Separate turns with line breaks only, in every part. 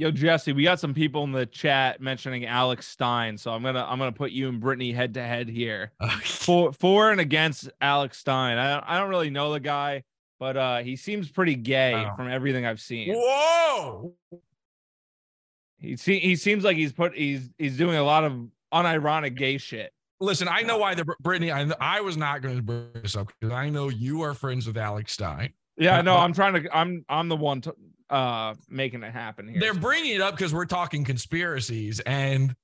Yo, Jesse, we got some people in the chat mentioning Alex Stein, so I'm gonna I'm gonna put you and Brittany head to head here. for for and against Alex Stein. I I don't really know the guy, but uh he seems pretty gay
Wow.
from everything I've seen.
Whoa!
He se- he seems like he's put he's he's doing a lot of unironic gay shit.
Listen, I know why the Brittany. I, I was not going to bring this up because I know you are friends with Alex Stein.
Yeah, no, I'm trying to I'm I'm the one to, uh making it happen here.
They're bringing it up because we're talking conspiracies, and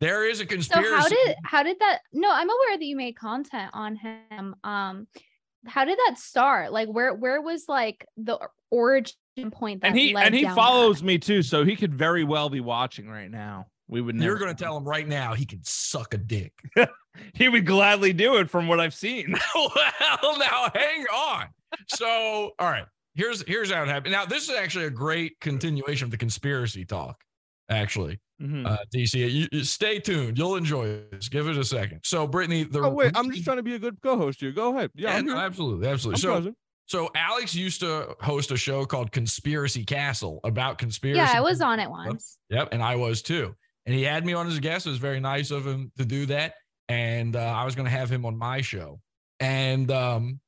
there is a conspiracy.
So
conspiracy.
how did how did that? No, I'm aware that you made content on him. Um, how did that start? Like, where where was like the origin point? That
and he
led
and he
down
follows me too, so he could very well be watching right now. We would never
You're going to tell him right now he can suck a dick.
he would gladly do it from what I've seen.
well, now hang on. So, all right, here's here's how it happened. Now, this is actually a great continuation of the conspiracy talk. Actually,
Mhm.
uh, DC, you, you stay tuned. You'll enjoy this. Give it a second. So, Brittany, the
Oh wait, I'm just trying to be a good co-host here. Go ahead. Yeah,
Yeah,
I'm
no,
here.
absolutely,
I'm
absolutely. So,
present.
so Alex used to host a show called Conspiracy Castle about conspiracy.
Yeah, I was on it once.
Yep, and I was too. And he had me on as a guest. It was very nice of him to do that. And uh, I was going to have him on my show. And um,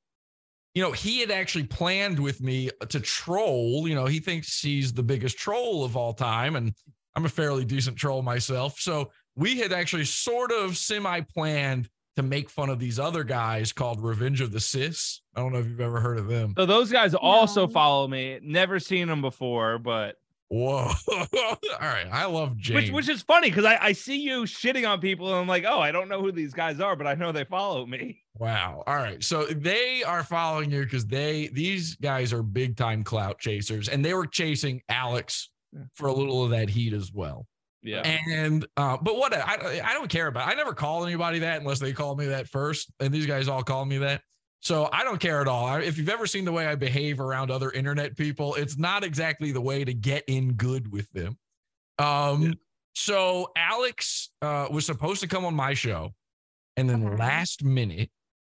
you know, he had actually planned with me to troll. You know, he thinks he's the biggest troll of all time, and I'm a fairly decent troll myself. So we had actually sort of semi-planned to make fun of these other guys called Revenge of the Cis. I don't know if you've ever heard of them.
So those guys also
No.
follow me. Never seen them before, but
Whoa! all right, I love James.
which which is funny because I, I see you shitting on people and I'm like, oh, I don't know who these guys are, but I know they follow me.
Wow. All right. So they are following you because they these guys are big time clout chasers, and they were chasing Alex for a little of that heat as well.
Yeah.
And uh, but what I I don't care about. I never call anybody that unless they call me that first, and these guys all call me that. So I don't care at all. If you've ever seen the way I behave around other internet people, it's not exactly the way to get in good with them. Um.
Yeah.
So Alex uh, was supposed to come on my show, and then
Okay.
last minute,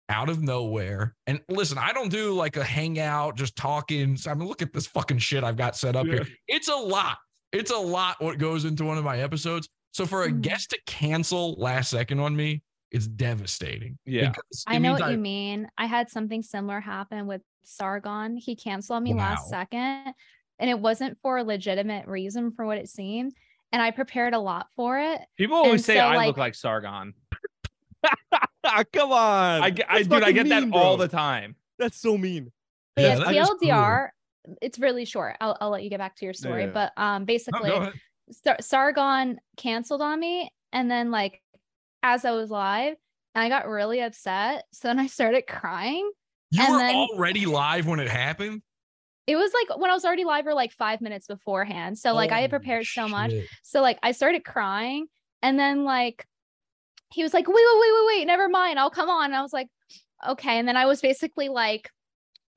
out of nowhere, and listen, I don't do like a hangout, just talking. So, I mean, look at this fucking shit I've got set up here. It's a lot. It's a lot what goes into one of my episodes. So for a
Mhm.
guest to cancel last second on me, it's devastating.
Yeah.
I know
means
what you mean. I had something similar happen with Sargon. He canceled on me last second, and it wasn't for a legitimate reason for what it seemed. And I prepared a lot for it.
People always
And
say
so,
I
like-
look like Sargon.
Come on.
I, get- I dude, I
fucking
get that
mean,
all
bro.
the time.
That's so mean.
But
Yeah,
yeah,
that is cool.
TLDR, it's really short. I'll, I'll let you get back to your story.
yeah.
But um, basically,
go ahead.
Sar- Sargon canceled on me, and then like as I was live, and I got really upset. So then I started crying.
You
and
were
then-
already live when it happened.
It was like when I was already live or like five minutes beforehand. So like I had prepared so much. So like I started crying, and then like he was like, wait, wait, wait, wait, wait, never mind, I'll come on. And I was like, okay. And then I was basically like,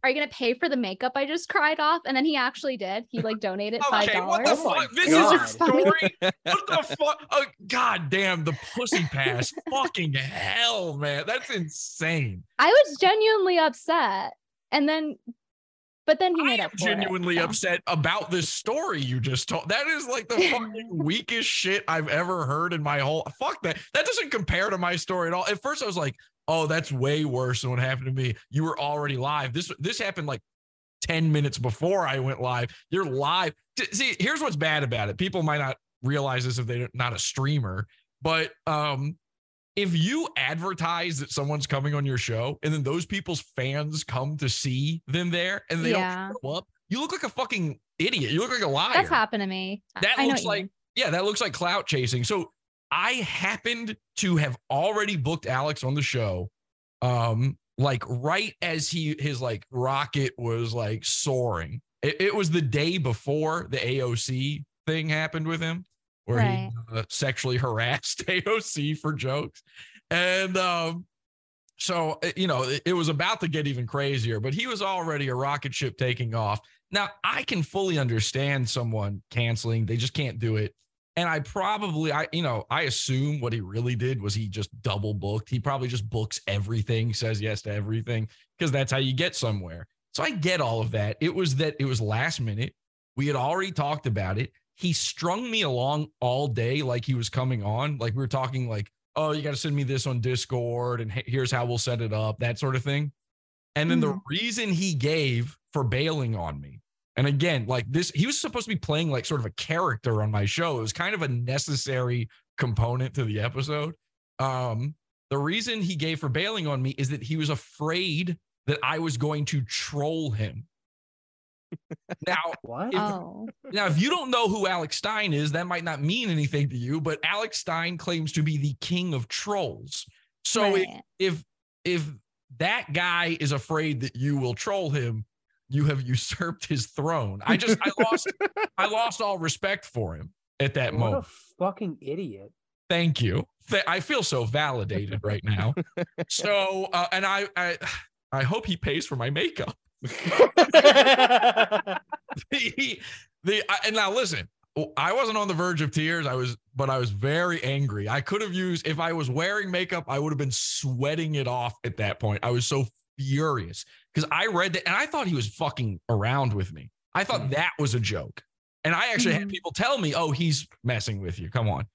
are you gonna pay for the makeup I just cried off? And then he actually did. He like donated five
Okay, what the
Oh
fuck? This
God.
is your
It's funny.
story. What the fuck? Oh, God damn, the pussy pass. Fucking hell, man. That's insane.
I was genuinely upset, and then, but then he
I
made
am
up for it,
genuinely
so.
upset about this story you just told. That is like the fucking weakest shit I've ever heard in my whole. Fuck that. That doesn't compare to my story at all. At first, I was like, "Oh, that's way worse than what happened to me." You were already live. This this happened like ten minutes before I went live. You're live. See, here's what's bad about it. People might not realize this if they're not a streamer, but um, if you advertise that someone's coming on your show and then those people's fans come to see them there and they
Yeah.
don't show up, you look like a fucking idiot. You look like a liar.
That's happened to me.
That
I
looks like yeah, that looks like clout chasing. So I happened to have already booked Alex on the show. Um, like right as he his like rocket was like soaring. It, it was the day before the AOC thing happened with him, where
Right.
he uh, sexually harassed AOC for jokes. And um, so uh, you know, it, it was about to get even crazier, but he was already a rocket ship taking off. Now I can fully understand someone canceling; they just can't do it. And I probably, I you know, I assume what he really did was he just double booked. He probably just books everything, says yes to everything, because that's how you get somewhere. So I get all of that. It was that it was last minute. We had already talked about it. He strung me along all day like he was coming on. Like we were talking like, oh, you got to send me this on Discord and here's how we'll set it up, that sort of thing. And then the
Mhm.
reason he gave for bailing on me, and again, like this, he was supposed to be playing like sort of a character on my show. It was kind of a necessary component to the episode. Um, the reason he gave for bailing on me is that he was afraid that I was going to troll him. now,
What?
If-
Oh.
now, if you don't know who Alex Stein is, that might not mean anything to you, but Alex Stein claims to be the king of trolls. So if, if if that guy is afraid that you will troll him, you have usurped his throne. I just I lost I lost all respect for him at that
what
moment.
a fucking idiot.
Thank you. Th- I feel so validated right now. So, uh, and I, I, I hope he pays for my makeup. the, the, and now listen, I wasn't on the verge of tears. I was, but I was very angry. I could have used if I was wearing makeup, I would have been sweating it off at that point. I was so furious because I read that and I thought he was fucking around with me. I thought that was a joke. And I actually had
Mhm.
people tell me, "Oh, he's messing with you. Come on."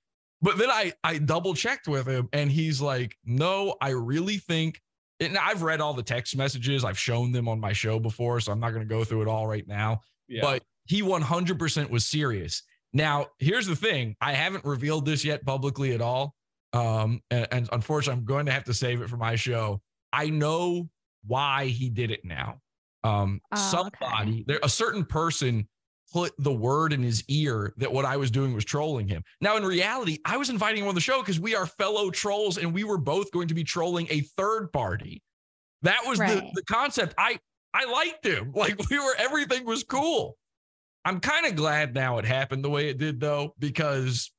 But then I I double checked with him and he's like, "No, I really think and I've read all the text messages. I've shown them on my show before, so I'm not going to go through it all right now.
Yeah.
But he 100% was serious. Now, here's the thing I haven't revealed this yet publicly at all. Um, and, and unfortunately, I'm going to have to save it for my show. I know why he did it now. Um,
Oh, okay.
somebody, there, a certain person put the word in his ear that what I was doing was trolling him. Now, in reality, I was inviting him on the show because we are fellow trolls and we were both going to be trolling a third party. That was the, the concept. I I liked him. Like we were, everything was cool. I'm kind of glad now it happened the way it did, though, because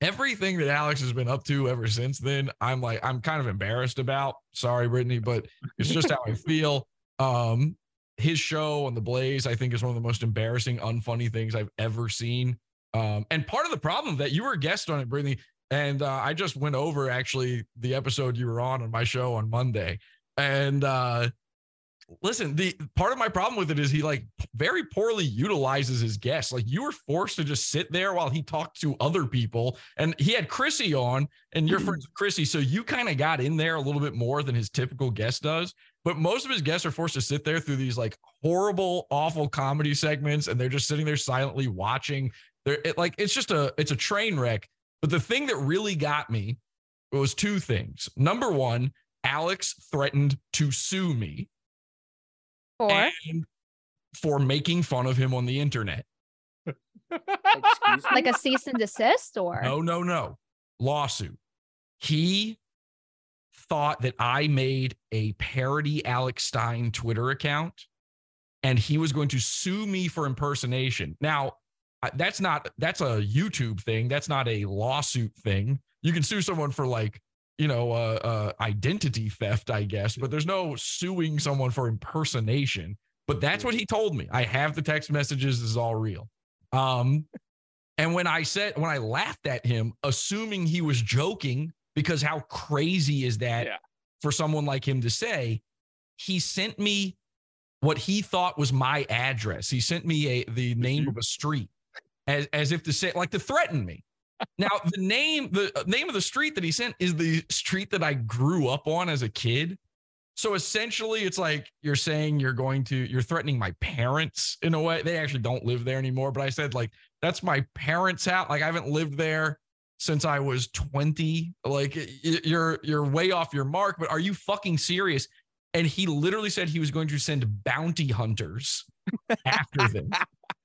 everything that Alex has been up to ever since then, I'm like, I'm kind of embarrassed about. Sorry, Brittany, but it's just how I feel. Um, his show on the Blaze, I think, is one of the most embarrassing, unfunny things I've ever seen. Um, and part of the problem that you were a guest on it, Brittany, and uh, I just went over actually the episode you were on on my show on Monday, and uh, listen, the part of my problem with it is he like very poorly utilizes his guests. Like you were forced to just sit there while he talked to other people, and he had Chrissy on, and you're mm-hmm. friends with Chrissy, so you kind of got in there a little bit more than his typical guest does. But most of his guests are forced to sit there through these like horrible, awful comedy segments, and they're just sitting there silently watching. They're it, like it's just a it's a train wreck. But the thing that really got me was two things. Number one, Alex threatened to sue me
Or
and for making fun of him on the internet.
Excuse me?
like a cease and desist or
No, no, no. Lawsuit. He thought that I made a parody Alex Stein Twitter account and he was going to sue me for impersonation. Now, that's not that's a YouTube thing. That's not a lawsuit thing. You can sue someone for like, you know, uh, uh identity theft, I guess, but there's no suing someone for impersonation. But that's what he told me. I have the text messages. This is all real. Um, and when I said, when I laughed at him, assuming he was joking, because how crazy is that
Yeah.
for someone like him to say, he sent me what he thought was my address. He sent me a the name of a street as, as if to say, like to threaten me. Now, the name, the uh, name of the street that he sent is the street that I grew up on as a kid. So essentially, it's like you're saying you're going to, you're threatening my parents in a way. They actually don't live there anymore. But I said, like, that's my parents' house. Like, I haven't lived there since I was 20. Like, you're you're way off your mark. But are you fucking serious? And he literally said he was going to send bounty hunters after them.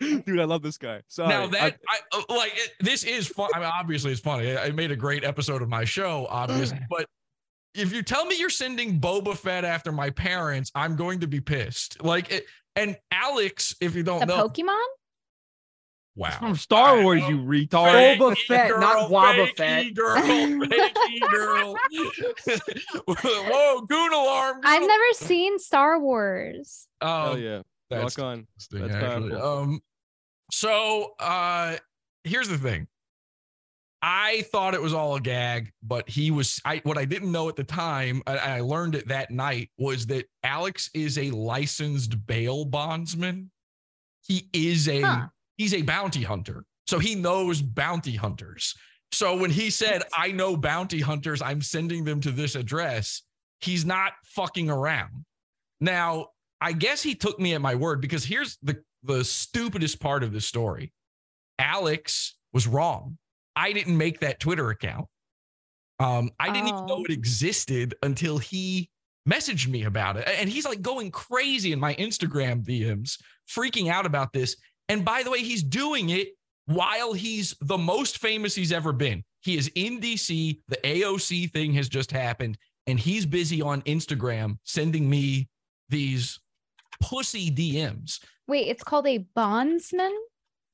Dude, I love this guy. Sorry.
Now that I, uh, like it, this is fun. I mean, obviously it's funny. I I made a great episode of my show, obviously. but if you tell me you're sending Boba Fett after my parents, I'm going to be pissed. Like it, and Alex, if you don't
the
know,
Pokemon?
wow,
From Star Wars,
know.
you retard.
Boba
Fakey
Fett, not Wobba
fakey
Fett.
Girl, fakey girl. Whoa, goon alarm.
I've never seen Star Wars.
alarm.
Hell
Oh,
yeah.
that's
Rock on.
interesting,
That's
actually.
powerful.
Um, so uh, here's the thing. I thought it was all a gag, but he was. I what I didn't know at the time, and I learned it that night, was that Alex is a licensed bail bondsman. He is a
Huh.
he's a bounty hunter. So he knows bounty hunters. So when he said, I know bounty hunters, I'm sending them to this address, he's not fucking around. Now, I guess he took me at my word because here's the, the stupidest part of the story Alex was wrong. I didn't make that Twitter account. Um, I didn't even know
Oh.
it existed until he messaged me about it. And he's like going crazy in my Instagram DMs, freaking out about this. And by the way, he's doing it while he's the most famous he's ever been. He is in DC. The AOC thing has just happened, and he's busy on Instagram sending me these pussy DMs.
Wait, it's called a bondsman.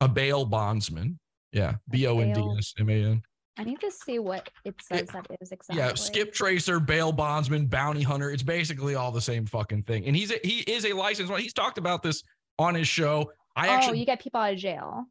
A bail bondsman. Yeah. B O N D S M A N.
I need to see what it says that is exactly.
Yeah, skip tracer, bail bondsman, bounty hunter. It's basically all the same fucking thing. And he's a, he is a licensed one. He's talked about this on his show. I
oh,
actually
you get people out of jail.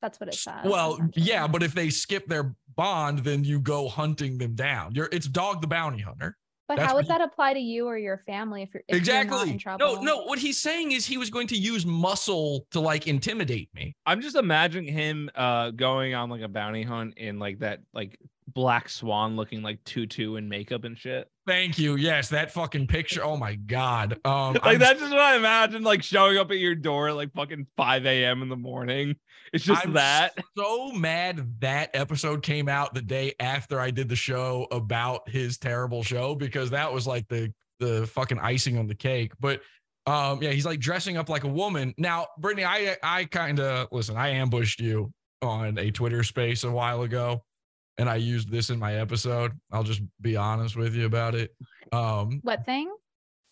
That's what it says.
well, yeah, but if they skip their bond, then you go hunting them down. You're it's dog the bounty hunter.
But
that's
how would that apply to you or your family if you're if You're not
exactly.
in
No, no. What he's saying is he was going to use muscle to like intimidate me.
I'm just imagining him uh going on like a bounty hunt in like that like black swan looking like tutu and makeup and shit.
Thank you. Yes, that fucking picture. Oh my god. Um,
Like
I'm-
that's just what I imagine like showing up at your door at like fucking 5 a.m. in the morning. It's just
I'm
that.
so mad that episode came out the day after I did the show about his terrible show because that was like the the fucking icing on the cake. But um, yeah, he's like dressing up like a woman. Now, Brittany, I I kind of listen. I ambushed you on a Twitter space a while ago, and I used this in my episode. I'll just be honest with you about it. Um,
What thing?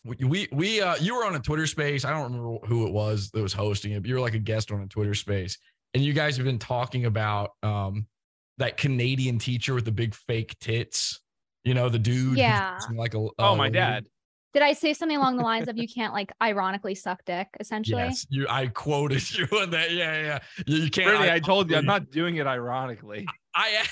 we we, we uh you were on a Twitter space. I don't remember who it was that was hosting it. But you were like a guest on a Twitter space, and you guys have been talking about um that Canadian teacher with the big fake tits. You know, the dude.
Yeah.
Like a
Oh, my
lady.
dad.
Did I say something along the lines of you can't like ironically suck dick, essentially?
Yes, you. I quoted you on that. Yeah, yeah. You, you can't.
Brittany, I, told you I'm not doing it ironically.
I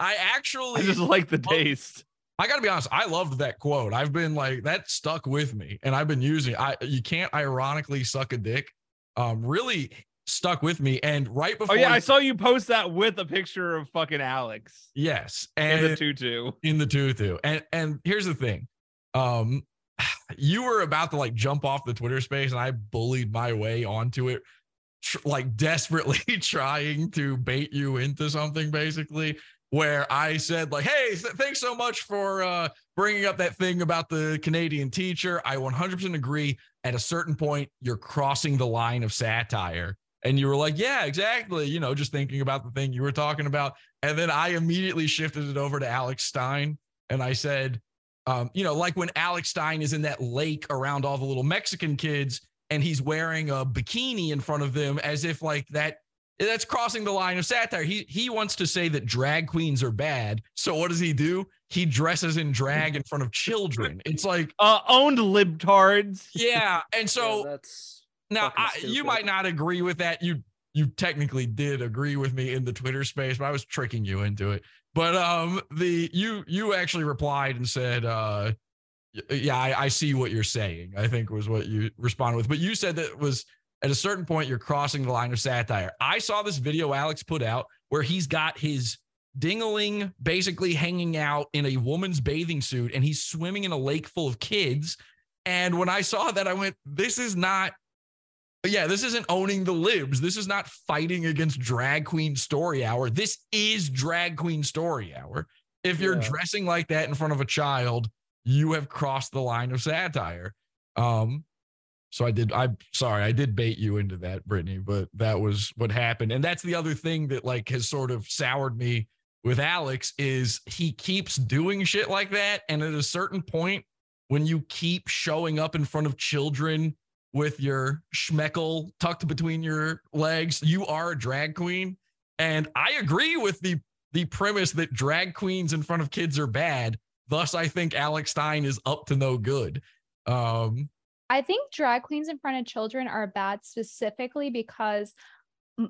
I actually
I just like the taste.
I gotta be honest, I loved that quote. I've been like that stuck with me, and I've been using. I you can't ironically suck a dick. Um, really stuck with me. And right before,
Oh
before,
yeah, I saw you post that with a picture of fucking Alex
yes,
and
and
the tutu.
in the tutu. And and here's the thing, um, you were about to like jump off the Twitter space, and I bullied my way onto it, tr- like desperately trying to bait you into something, basically. Where I said like, "Hey, th- thanks so much for uh, bringing up that thing about the Canadian teacher. I 100% agree. At a certain point, you're crossing the line of satire." And you were like, "Yeah, exactly." You know, just thinking about the thing you were talking about. And then I immediately shifted it over to Alex Stein, and I said, um, you know, like when Alex Stein is in that lake around all the little Mexican kids, and he's wearing a bikini in front of them, as if like that that's crossing the line of satire. He he wants to say that drag queens are bad. So what does he do? He dresses in drag in front of children. It's like,
Uh, owned libtards.
yeah. And
Yeah,
so
that's
now I, you might not agree with that. You you technically did agree with me in the Twitter space, but I was tricking you into it. But um the you you actually replied and said uh yeah, I, I see what you're saying. I think was what you responded with. But you said that was at a certain point you're crossing the line of satire. I saw this video Alex put out where he's got his dingling basically hanging out in a woman's bathing suit and he's swimming in a lake full of kids. And when I saw that, I went, this is not yeah, this isn't owning the libs. This is not fighting against drag queen story hour. This is drag queen story hour. If you're
Yeah.
dressing like that in front of a child, you have crossed the line of satire. Um, so I did. I'm sorry, I did bait you into that, Brittany, but that was what happened. And that's the other thing that like has sort of soured me with Alex is he keeps doing shit like that. And at a certain point, when you keep showing up in front of children with your schmeckle tucked between your legs, you are a drag queen. And I agree with the the premise that drag queens in front of kids are bad. Thus, I think Alex Stein is up to no good. Um,
I think drag queens in front of children are bad specifically because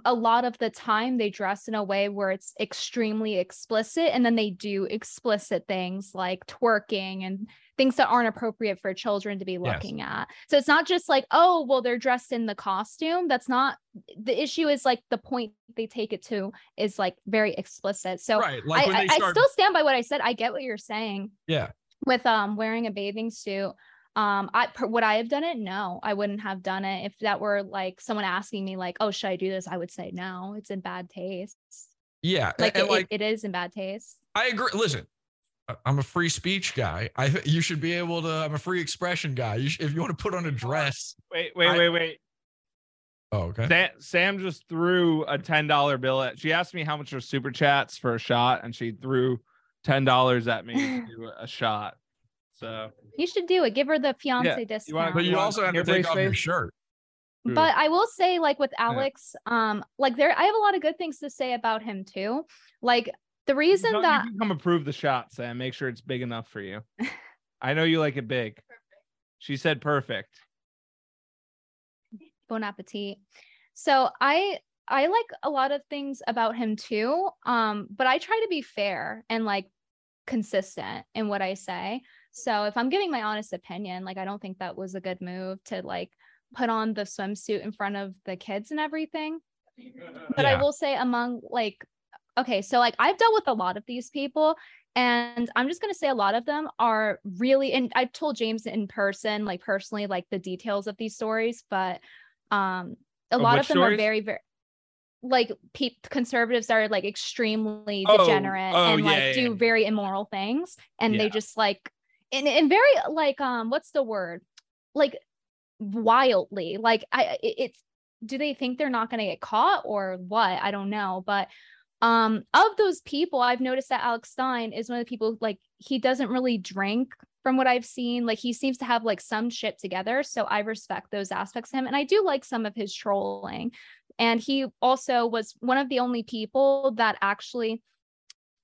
a lot of the time they dress in a way where it's extremely explicit and then they do explicit things like twerking and things that aren't appropriate for children to be
Yes.
looking at. So it's not just like, oh, well, they're dressed in the costume. That's not the issue is like the point they take it to is like very explicit. So
right. Like
I, I,
start.
I still stand by what I said. I get what you're saying
yeah.
with um wearing a bathing suit. Um, I would I have done it? No, I wouldn't have done it. If that were like someone asking me, like, "Oh, should I do this?" I would say no. It's in bad taste.
Yeah.
Like,
and
it,
like
it is in bad taste.
I agree. Listen, I'm a free speech guy. I you should be able to. I'm a free expression guy. You sh- if you want to put on a dress.
Wait, wait,
I-
wait, wait.
Oh, okay.
Sam, Sam just threw a ten dollar bill at. She asked me how much are super chats for a shot, and she threw ten dollars at me to do a shot. So
You should do it. Give her the fiance discount.
But you
want
also have to take
brace
off your shirt.
But I will say, like with Alex, um, like there, I have a lot of good things to say about him too. Like the reason
you
that
can come approve the shot, Sam. Make sure it's big enough for you. I know you like it big. She said perfect.
bon appetit. So I I like a lot of things about him too. Um, but I try to be fair and like consistent in what I say. So if I'm giving my honest opinion, like I don't think that was a good move to like put on the swimsuit in front of the kids and everything. But I will say among like okay, so like I've dealt with a lot of these people and I'm just going to say a lot of them are really and I've told James in person like personally like the details of these stories, but um a lot of them are very very like pe- conservatives are like extremely
Oh,
degenerate
oh,
and like
yeah,
do
yeah.
very immoral things and
Yeah.
they just like and, and very like um what's the word like wildly like i it, it's do they think they're not going to get caught or what i don't know but um of those people i've noticed that alex stein is one of the people like he doesn't really drink from what i've seen. Like he seems to have like some shit together so i respect those aspects of him and i do like some of his trolling. And he also was one of the only people that actually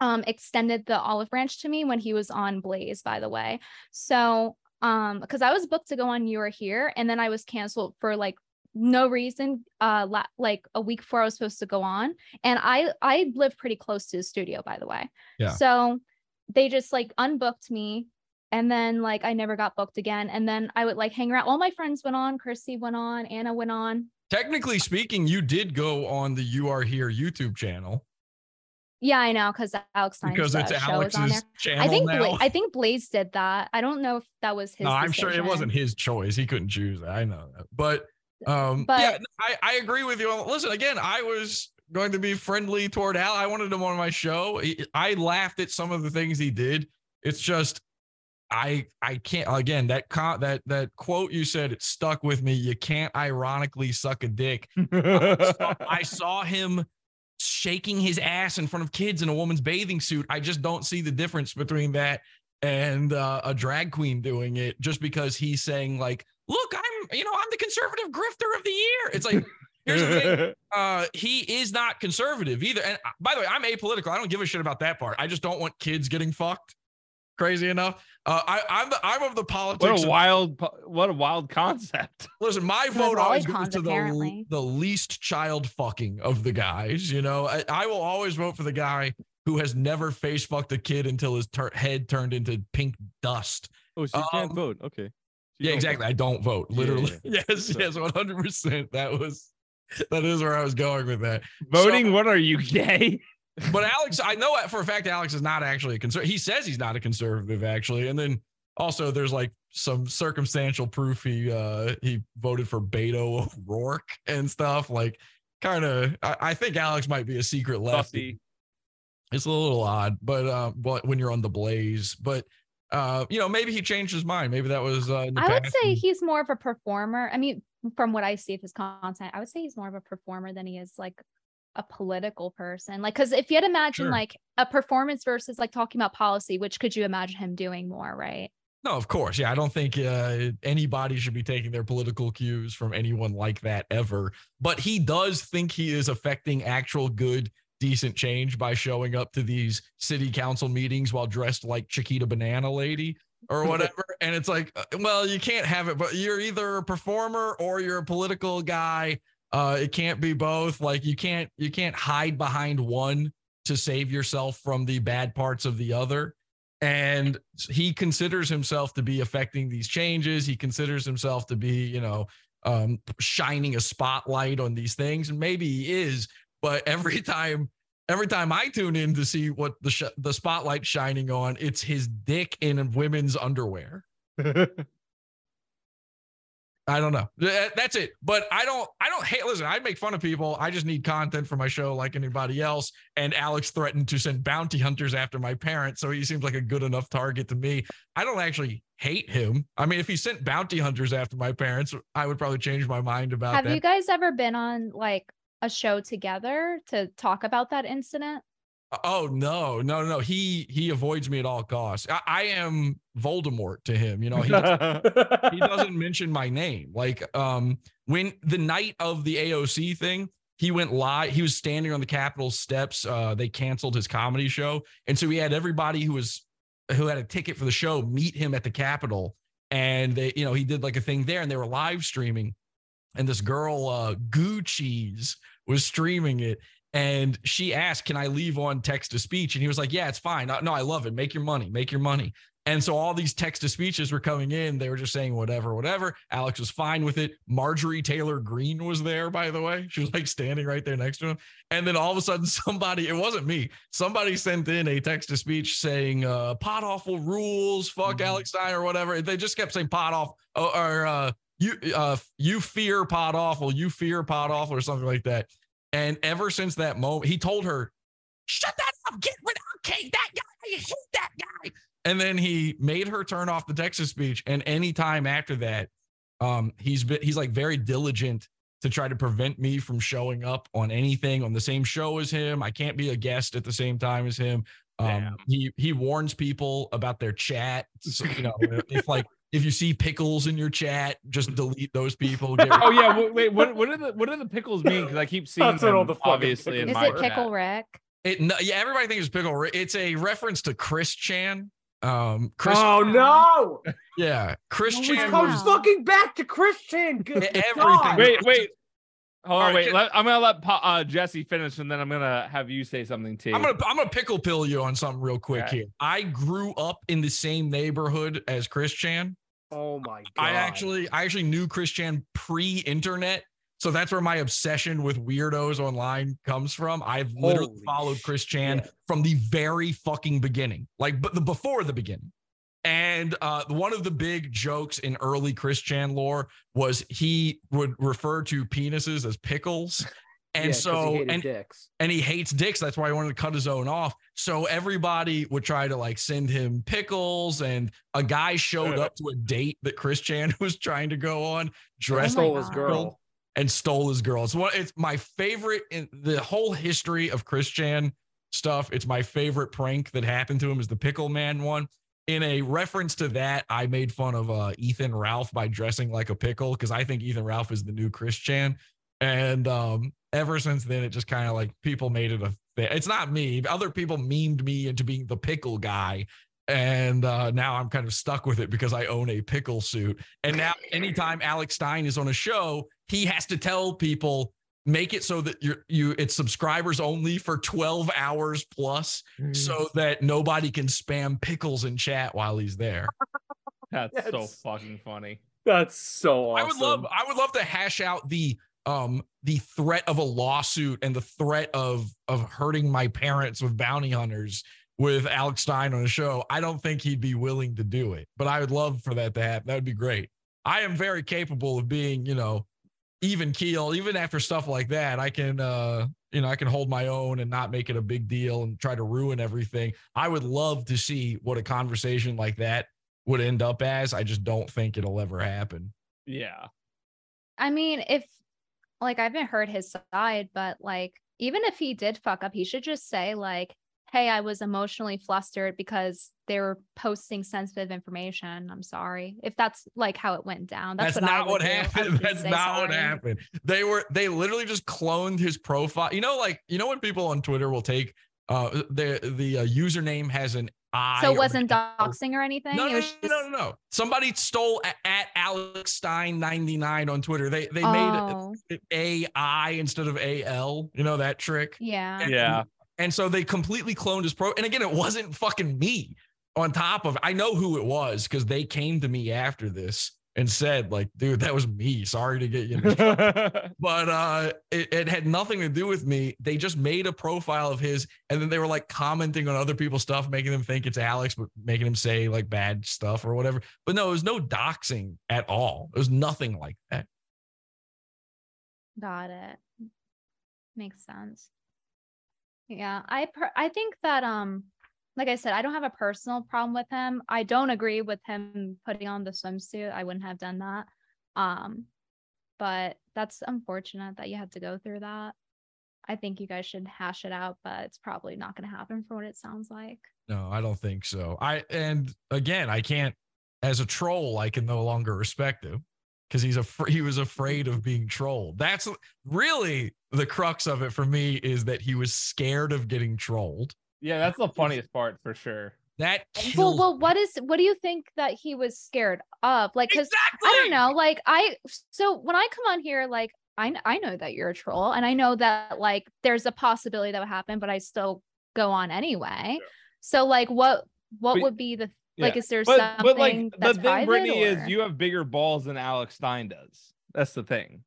um extended the olive branch to me when he was on blaze by the way. So um because i was booked to go on you are here and then i was canceled for like no reason uh la- like a week before i was supposed to go on and i i live pretty close to the studio by the way
Yeah.
so they just like unbooked me and then like i never got booked again and then i would like hang around all my friends went on chrissy went on anna went on
Technically speaking, you did go on the You Are Here YouTube channel
yeah i know because alex Stein's,
because it's
uh, is on there
Alex's channel
I think
now.
Bla- I think Blaze did that. I don't know if that was his.
no, I'm sure it wasn't his choice. He couldn't choose that. I know that. But um
But-
yeah, I, I agree with you. Listen, again, I was going to be friendly toward Al. I wanted him on my show. He- I laughed at some of the things he did. It's just I I can't again that con- that that quote you said it stuck with me. You can't ironically suck a dick. I saw- I saw him shaking his ass in front of kids in a woman's bathing suit. I just don't see the difference between that and uh, a drag queen doing it just because he's saying like, "Look, I'm you know I'm the conservative grifter of the year." It's like here's the thing. Uh, he is not conservative either. And uh, by the way, I'm apolitical. I don't give a shit about that part. I just don't want kids getting fucked. Crazy enough. Uh, I, I'm the I'm of the politics.
what a
of-
wild, what a wild concept.
Listen, my
The
vote always goes to the,
apparently.
the least child fucking of the guys. You know, I, I will always vote for the guy who has never face fucked a kid until his tur head turned into pink dust.
Oh, so you can't
Um,
vote. Okay. So
Yeah, exactly.
vote.
I don't vote.
Yeah,
Literally.
yeah,
Yes,
So-
yes, 100%. That was, that is where I was going with that.
Voting, what are you gay?
But Alex, I know for a fact Alex is not actually a conservative. He says he's not a conservative, actually. And then also there's like some circumstantial proof he uh he voted for Beto O'Rourke and stuff. Like kind of I, I think Alex might be a secret lefty.
Lefty.
It's a little odd, but uh but when you're on the blaze, but uh, you know, maybe he changed his mind. Maybe that was uh
I would say
and-
he's more of a performer. I mean, from what I see of his content, I would say he's more of a performer than he is like a political person. Like, because if you had to imagine
Sure.
like a performance versus like talking about policy, which could you imagine him doing more, right?
No, of course. Yeah, I don't think uh, anybody should be taking their political cues from anyone like that ever. But he does think he is affecting actual good, decent change by showing up to these city council meetings while dressed like Chiquita Banana Lady or whatever. and it's like, uh, well, you can't have it, but you're either a performer or you're a political guy. Uh, it can't be both. Like you can't you can't hide behind one to save yourself from the bad parts of the other and he considers himself to be affecting these changes he considers himself to be you know um shining a spotlight on these things and maybe he is but every time every time I tune in to see what the sh- the spotlight shining on it's his dick in women's underwear I don't know. Eh, that's it. But I don't. I don't hate. Listen, I make fun of people. I just need content for my show, like anybody else. And Alex threatened to send bounty hunters after my parents, so he seems like a good enough target to me. I don't actually hate him. I mean, if he sent bounty hunters after my parents, I would probably change my mind about
Have
that.
you guys ever been on like a show together to talk about that incident?
Oh no, no, no. He he avoids me at all costs. I, I am Voldemort to him. You know, he he doesn't mention my name. Like um when the night of the AOC thing, he went live. He was standing on the Capitol steps. Uh, they canceled his comedy show, and so he had everybody who was who had a ticket for the show meet him at the Capitol, and they, you know, he did like a thing there, and they were live streaming, and this girl, uh, Gucci's, was streaming it. And she asked, Can I leave on text to speech? And he was like, Yeah, it's fine. No, I love it. Make your money. Make your money. And so all these text to speeches were coming in. They were just saying whatever, whatever. Alex was fine with it. Marjorie Taylor Greene was there, by the way. She was like standing right there next to him. And then all of a sudden, somebody, it wasn't me, somebody sent in a text to speech saying, uh, Pod Awful rules, fuck
Mhm.
Alex Stein or whatever. They just kept saying pot off or, or uh, you, uh, you fear Pod Awful, you fear Pod Awful or something like that. And ever since that moment, he told her, shut that up, get rid of okay, that guy, I hate that guy. And then he made her turn off the Texas speech. And anytime after that, um, he's been he's like very diligent to try to prevent me from showing up on anything on the same show as him. I can't be a guest at the same time as him. Um, he he warns people about their chat. So, you know, if like if you see pickles in your chat, just delete those people. Get
oh yeah. w- Wait. What what are the what do the pickles mean? Because I keep seeing
That's what
them
all the
obviously in
Is
my
it Pickle
chat.
Rick?
It no, yeah, everybody thinks it's pickle. Rick. It's a reference to Chris Chan. Um, Chris,
oh no!
yeah, Chris
Oh,
Chan
comes
was
fucking back to Christian. Good
Everything.
God.
Wait, wait. Hold on,
All right,
wait.
can-
Let, I'm gonna let Pa- uh, Jesse finish, and then I'm gonna have you say something too.
I'm gonna I'm gonna pickle pill you on something real quick
Okay.
here. I grew up in the same neighborhood as Chris Chan.
Oh my god!
I actually I actually knew Chris Chan pre-internet. So that's where my obsession with weirdos online comes from. I've literally
Holy
followed Chris Chan
shit.
from the very fucking beginning, like but the before the beginning. And uh, one of the big jokes in early Chris Chan lore was he would refer to penises as pickles. And
Yeah, 'cause he
so
hated
and
dicks.
and he hates dicks. That's why he wanted to cut his own off. So everybody would try to like send him pickles. And a guy showed up to a date that Chris Chan was trying to go on, dressed
my
stole his girl.
and stole his girl. It's one. It's my favorite in the whole history of Chris Chan stuff. It's my favorite prank that happened to him is the pickle man one. In a reference to that, I made fun of uh, Ethan Ralph by dressing like a pickle because I think Ethan Ralph is the new Chris Chan. And um, ever since then, it just kind of like people made it a thing. It's not me. Other people memed me into being the pickle guy. And uh, now I'm kind of stuck with it because I own a pickle suit. And now, anytime Alex Stein is on a show, he has to tell people make it so that you're you it's subscribers only for 12 hours plus so that nobody can spam pickles in chat while he's there.
That's so fucking funny.
That's so awesome.
I would love I would love to hash out the um the threat of a lawsuit and the threat of of hurting my parents with bounty hunters with Alex Stein on a show. I don't think he'd be willing to do it, but I would love for that to happen. That would be great. I am very capable of being, you know, even keel, even after stuff like that. I can uh you know, I can hold my own and not make it a big deal and try to ruin everything. I would love to see what a conversation like that would end up as. I just don't think it'll ever happen.
Yeah.
I mean, if like I haven't heard his side, but like even if he did fuck up, he should just say like, "Hey, I was emotionally flustered because they were posting sensitive information. I'm sorry." If that's like how it went down, that's,
That's,
what
not what
do.
Happened. That's not what happened. They were they literally just cloned his profile. You know, like you know when people on Twitter will take uh the the uh, username has an I.
So it wasn't doxing or anything.
No, no,
was
no,
just
no, no, no. Somebody stole at, at Alex Stein 99 on Twitter. They they
oh,
made it AI instead of AL. You know that trick?
yeah.
And-
Yeah.
And so they completely cloned his pro. And again, it wasn't fucking me. On top of, I know who it was because they came to me after this and said like, dude, that was me. Sorry to get you. into but uh it, it had nothing to do with me they just made a profile of his and then they were like commenting on other people's stuff making them think it's alex but making him say like bad stuff or whatever but no it was no doxing at all it was nothing like that
Got it. Makes sense. Yeah, I per- I think that um like I said, I don't have a personal problem with him. I don't agree with him putting on the swimsuit. I wouldn't have done that. Um but that's unfortunate that you had to go through that. I think you guys should hash it out, but it's probably not going to happen for what it sounds like.
no i don't think so i and again i can't as a troll i can no longer respect him because he's a he was afraid of being trolled that's really the crux of it for me is that he was scared of getting trolled
yeah, that's the funniest part for sure.
that
Well, well, what is what do you think that he was scared of? Like, because
exactly
I don't know. Like I so when I come on here, like I I know that you're a troll, and I know that like there's a possibility that would happen, but I still go on anyway. So like, what what
But-
would be the like? Is there
But
something
but like the
that's
thing. Brittany,
or-
is you have bigger balls than Alex Stein does. That's the thing.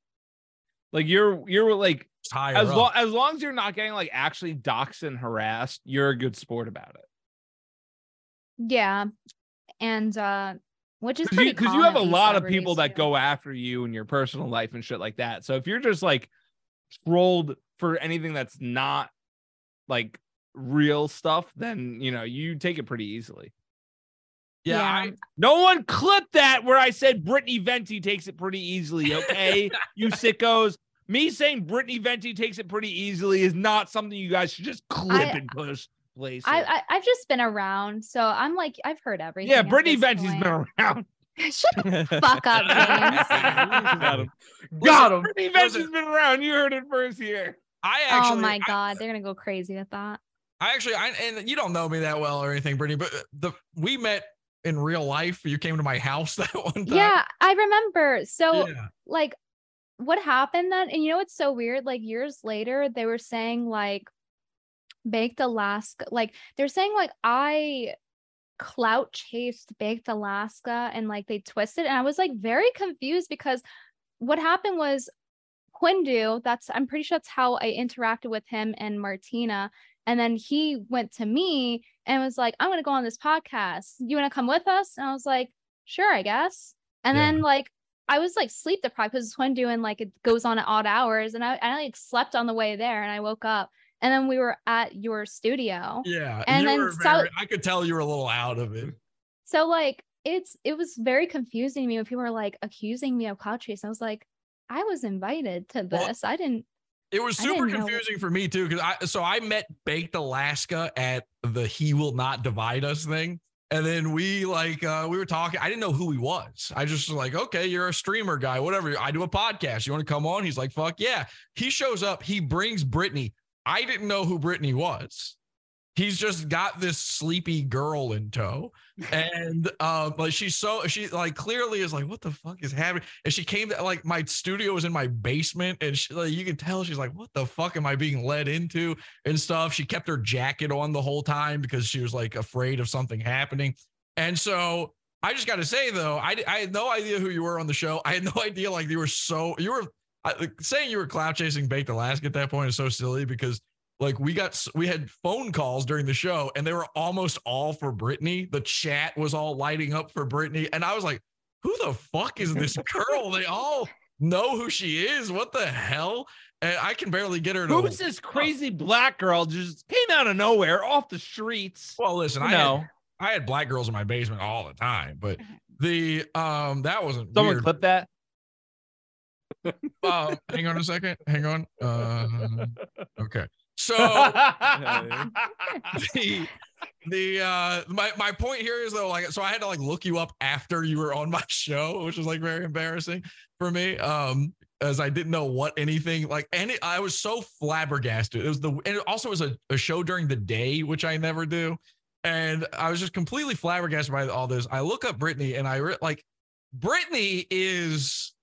Like you're you're like
higher
as long as long as you're not getting like actually doxxed and harassed, you're a good sport about it.
yeah, and uh, which is
because you, you have a lot of people
celebrities,
that
too.
go after you in your personal life and shit like that. So if you're just like trolled for anything that's not like real stuff, then you know you take it pretty easily.
yeah, I,
No one clipped that where I said Brittany Venti takes it pretty easily. Okay, you sickos. Me saying Brittany Venti takes it pretty easily is not something you guys should just clip
I-
and push place.
I, I I've just been around, so I'm like I've heard everything.
yeah,
at
Brittany
this
Venti's
point.
been around.
Shut the fuck up, James.
Got him.
Got him.
Brittany Venti's been around. You heard it first here.
I oh actually
oh my
I-
god, they're gonna go crazy with that.
I actually, I, and you don't know me that well or anything, Brittany, but the we met in real life. You came to my house that one time.
Yeah, I remember. So
Yeah.
like what happened then? And you know what's so weird? Like years later, they were saying like Baked Alaska, like they're saying like I clout chased Baked Alaska and like they twisted. And I was like very confused because what happened was Quindu, that's I'm pretty sure that's how I interacted with him and Martina. And then he went to me and was like, I'm gonna go on this podcast. You wanna come with us? And I was like, sure, I guess. And
Yeah.
then like I was like sleep deprived because it's Quindu and like it goes on at odd hours. And I, I like slept on the way there and I woke up. And then we were at your studio.
Yeah.
And then
were
so-
I could tell you were a little out of it.
So like it's it was very confusing to me when people were like accusing me of cloud chase. I was like, I was invited to
Well,
this. I didn't
It was super
didn't know-
confusing for me too, because I so I met Baked Alaska at the He Will Not Divide Us thing. And then we like uh we were talking. I didn't know who he was. I just was like, okay, you're a streamer guy, whatever. I do a podcast. You want to come on? He's like, fuck yeah. He shows up, he brings Brittany. I didn't know who Brittany was. He's just got this sleepy girl in tow. And um, like she's so she like clearly is like, what the fuck is happening? And she came to like my studio was in my basement, and she, like you can tell she's like, what the fuck am I being led into and stuff. She kept her jacket on the whole time because she was like afraid of something happening. And so I just got to say though, I I had no idea who you were on the show. I had no idea like you were so you were I, saying you were cloud chasing Baked Alaska at that point is so silly because like we got we had phone calls during the show and they were almost all for Brittany. The chat was all lighting up for Brittany, and I was like, "Who the fuck is this girl?" they all know who she is. What the hell? And I can barely get her to.
Who's this crazy black girl just came out of nowhere off the streets?
Well, listen, I
know
had, I had black girls in my basement all the time, but the um that wasn't
someone
weird.
clip that.
Uh, hang on a second. Hang on. Uh, okay. So the the uh my my point here is though like so I had to like look you up after you were on my show, which was like very embarrassing for me. Um as I didn't know what anything like any I was so flabbergasted. It was the and it also was a, a show during the day, which I never do. And I was just completely flabbergasted by all this. I look up Brittany and I re- like Brittany is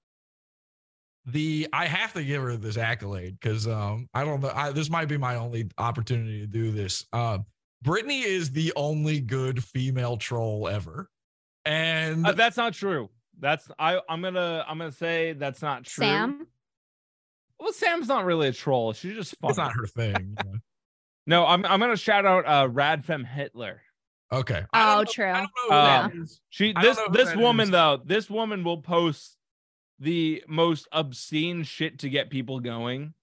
the I have to give her this accolade because um I don't know I, this might be my only opportunity to do this. Um, Brittany is the only good female troll ever, and
Uh, that's not true. That's I. I'm gonna. I'm gonna say that's not true.
Sam.
Well, Sam's not really a troll. She's just funny.
It's not her thing.
No, I'm. I'm gonna shout out uh Radfem Hitler.
Okay.
Oh,
know-
true.
I don't know who that
Um. She. This. This woman
is.
though. This woman will post the most obscene shit to get people going,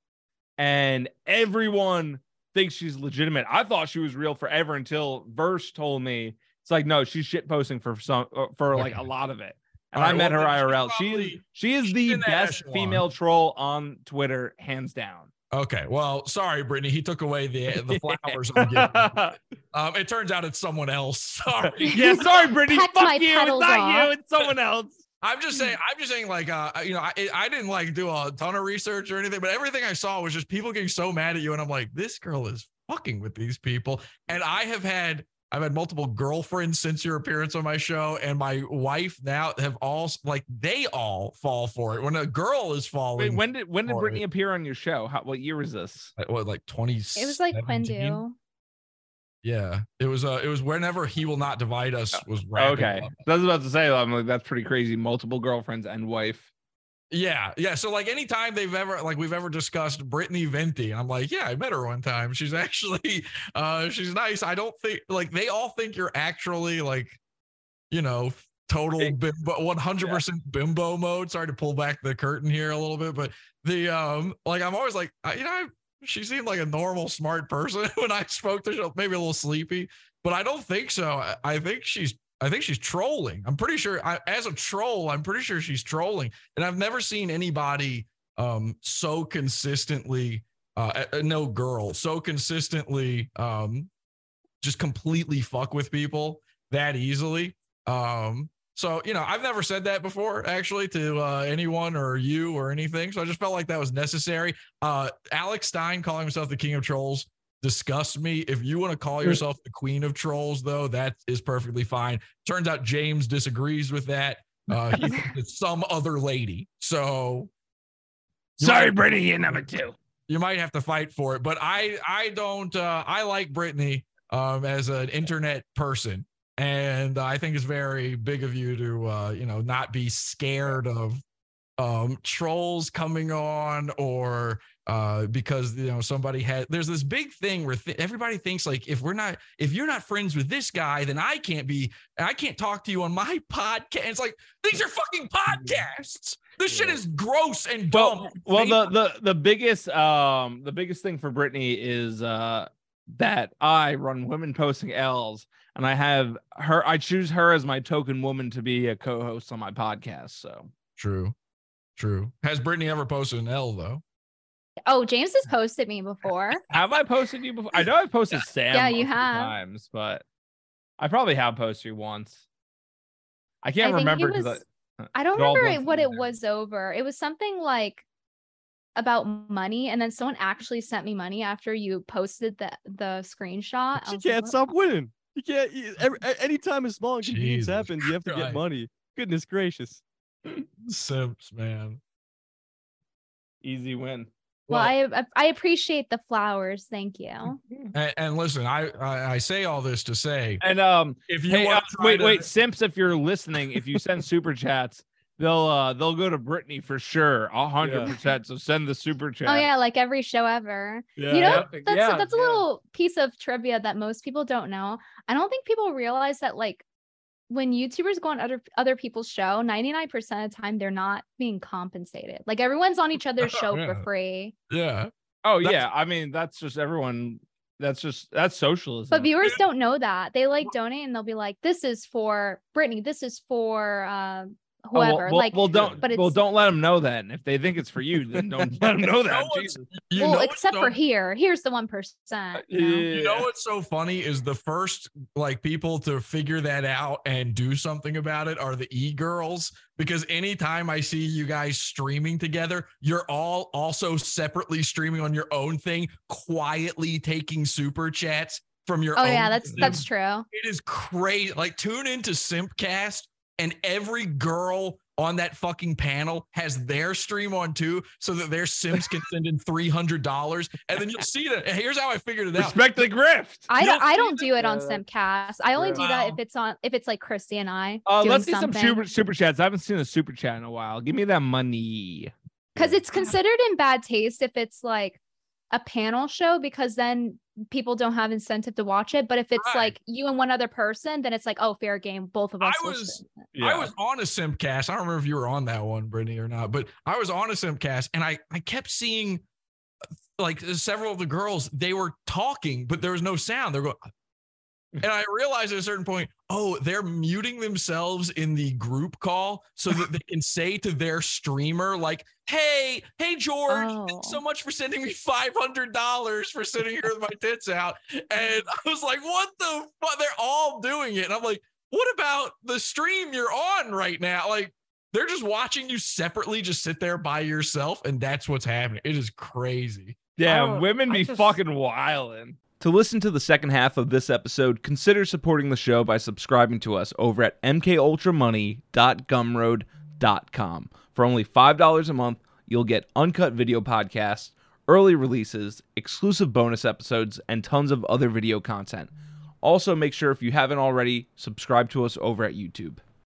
and everyone thinks she's legitimate. I thought she was real forever until Verse told me it's like no, she's shit posting for some uh, for like a lot of it. And
All
I met
well,
her IRL. She is
probably-
she is the best
echelon.
female troll on Twitter, hands down.
Okay. Well, sorry, Brittany. He took away the the flowers. I'm giving you. Um, it turns out it's someone else. Sorry.
yeah, sorry, Brittany.
Pecked
Fuck you. It's not
off.
you. It's someone else.
I'm just saying. I'm just saying. Like, uh, you know, I, I didn't like do a ton of research or anything, but everything I saw was just people getting so mad at you, and I'm like, this girl is fucking with these people. And I have had. I've had multiple girlfriends since your appearance on my show, and my wife now have all like they all fall for it. When a girl is falling,
Wait, when did when did
for
Brittany
it.
appear on your show? How, what year was this?
what like 20
It was like Quindu.
Yeah, it was. Uh, it was whenever he will not divide us was wrapping
Okay,
up.
I was about to say, I'm like, that's pretty crazy. Multiple girlfriends and wife.
Yeah, yeah. So like anytime they've ever like we've ever discussed Brittany Venti, I'm like, yeah, I met her one time. She's actually uh she's nice. I don't think like they all think you're actually like, you know, total bimbo 100% bimbo mode. Sorry to pull back the curtain here a little bit, but the um like I'm always like, I, you know, I, she seemed like a normal smart person when I spoke to her, maybe a little sleepy, but I don't think so. I, think she's I think she's trolling. I'm pretty sure I, as a troll, I'm pretty sure she's trolling. And I've never seen anybody um so consistently uh, no girl so consistently um just completely fuck with people that easily. Um so you know, I've never said that before actually to uh anyone or you or anything. So I just felt like that was necessary. Uh Alex Stein calling himself the king of trolls disgusts me. If you want to call yourself the queen of trolls, though, that is perfectly fine. Turns out James disagrees with that. Uh, he thinks it's some other lady. So
Sorry, Brittany, you're number two.
you might have to fight for it. But I I don't uh I like Brittany um as an internet person. And I think it's very big of you to uh, you know, not be scared of um trolls coming on or uh because you know somebody had there's this big thing where th- everybody thinks like if we're not if you're not friends with this guy then i can't be i can't talk to you on my podcast. It's like these are fucking podcasts. This shit is gross and dumb.
Well, well, the the the biggest um the biggest thing for Brittany is uh that I run women posting L's and I have her I choose her as my token woman to be a co-host on my podcast. So
True. True. Has Brittany ever posted an L though?
Oh, James has posted me before.
have I posted you before? I know I've posted Sam
Yeah, you
a few
have.
times, but I probably have posted you once. I can't
I think he
remember
was- I don't remember what it
together.
was over. It was something like about money, and then someone actually sent me money after you posted the the screenshot. I
She can't
"What?"
stop winning. You can't. You, every, a- anytime a small inconvenience
Jesus
happens, you have to
Christ.
get money. Goodness gracious.
Simps, man.
easy win.
Well, I I- I appreciate the flowers. Thank you.
and, and listen, I, I I say all this to say
And um
if you
Hey, uh, wait,
to-
wait, Simps, if you're listening, if you send super chats, they'll uh they'll go to Brittany for sure, a hundred percent. So send the super chat.
Oh yeah, like every show ever.
yeah.
You know,
yeah,
That's
yeah,
that's a
yeah.
little piece of trivia that most people don't know. I don't think people realize that like when YouTubers go on other other people's show, 99% of the time they're not being compensated. Like everyone's on each other's show
Yeah.
for free.
yeah.
Oh
That's-
yeah, I mean that's just everyone. That's just that's socialism.
But viewers don't know that. They like donate and they'll be like, this is for Brittany, this is for uh,
Oh, well-
whoever.
well,
like
well, don't.
but
well, don't let them know that. And if they think it's for you, then don't let them know that.
No
Jesus.
You
well,
know
except
so-
for here. Here's the one percent. You know?
You know what's so funny is the first like people to figure that out and do something about it are the e-girls because anytime I see you guys streaming together, you're all also separately streaming on your own thing, quietly taking super chats from your
Oh yeah, that's that's true.
It is crazy. Like tune into Simpcast and every girl on that fucking panel has their stream on too, so that their Sims can send in three hundred dollars, and then you'll see that. Here's how I figured it out.
Respect the grift.
I don't, I don't do it on Simpcast. I only do that if it's on if it's like Chrissie and I.
Uh, let's see
something.
some super super chats. I haven't seen a super chat in a while. Give me that money.
because it's considered in bad taste if it's like a panel show because then people don't have incentive to watch it but if it's
Right.
like you and one other person then it's like oh fair game both of us will
was-
stream it.
I was on a Simpcast. I don't remember if you were on that one, Brittany, or not, but I was on a Simpcast and I, I kept seeing like several of the girls, they were talking, but there was no sound. They're going, and I realized at a certain point, oh, they're muting themselves in the group call so that they can say to their streamer, like, hey, hey, George, thanks
Oh.
so much for sending me $500 for sitting here with my tits out. And I was like, what the fuck? They're all doing it. And I'm like, what about the stream you're on right now? Like, they're just watching you separately, just sit there by yourself, and that's what's happening. It is crazy.
Yeah,
oh,
women be
just-
fucking wildin'. To listen to the second half of this episode, consider supporting the show by subscribing to us over at mkultramoney.gumroad.com. For only $5 a month, you'll get uncut video podcasts, early releases, exclusive bonus episodes, and tons of other video content. Also, make sure if you haven't already, subscribe to us over at YouTube.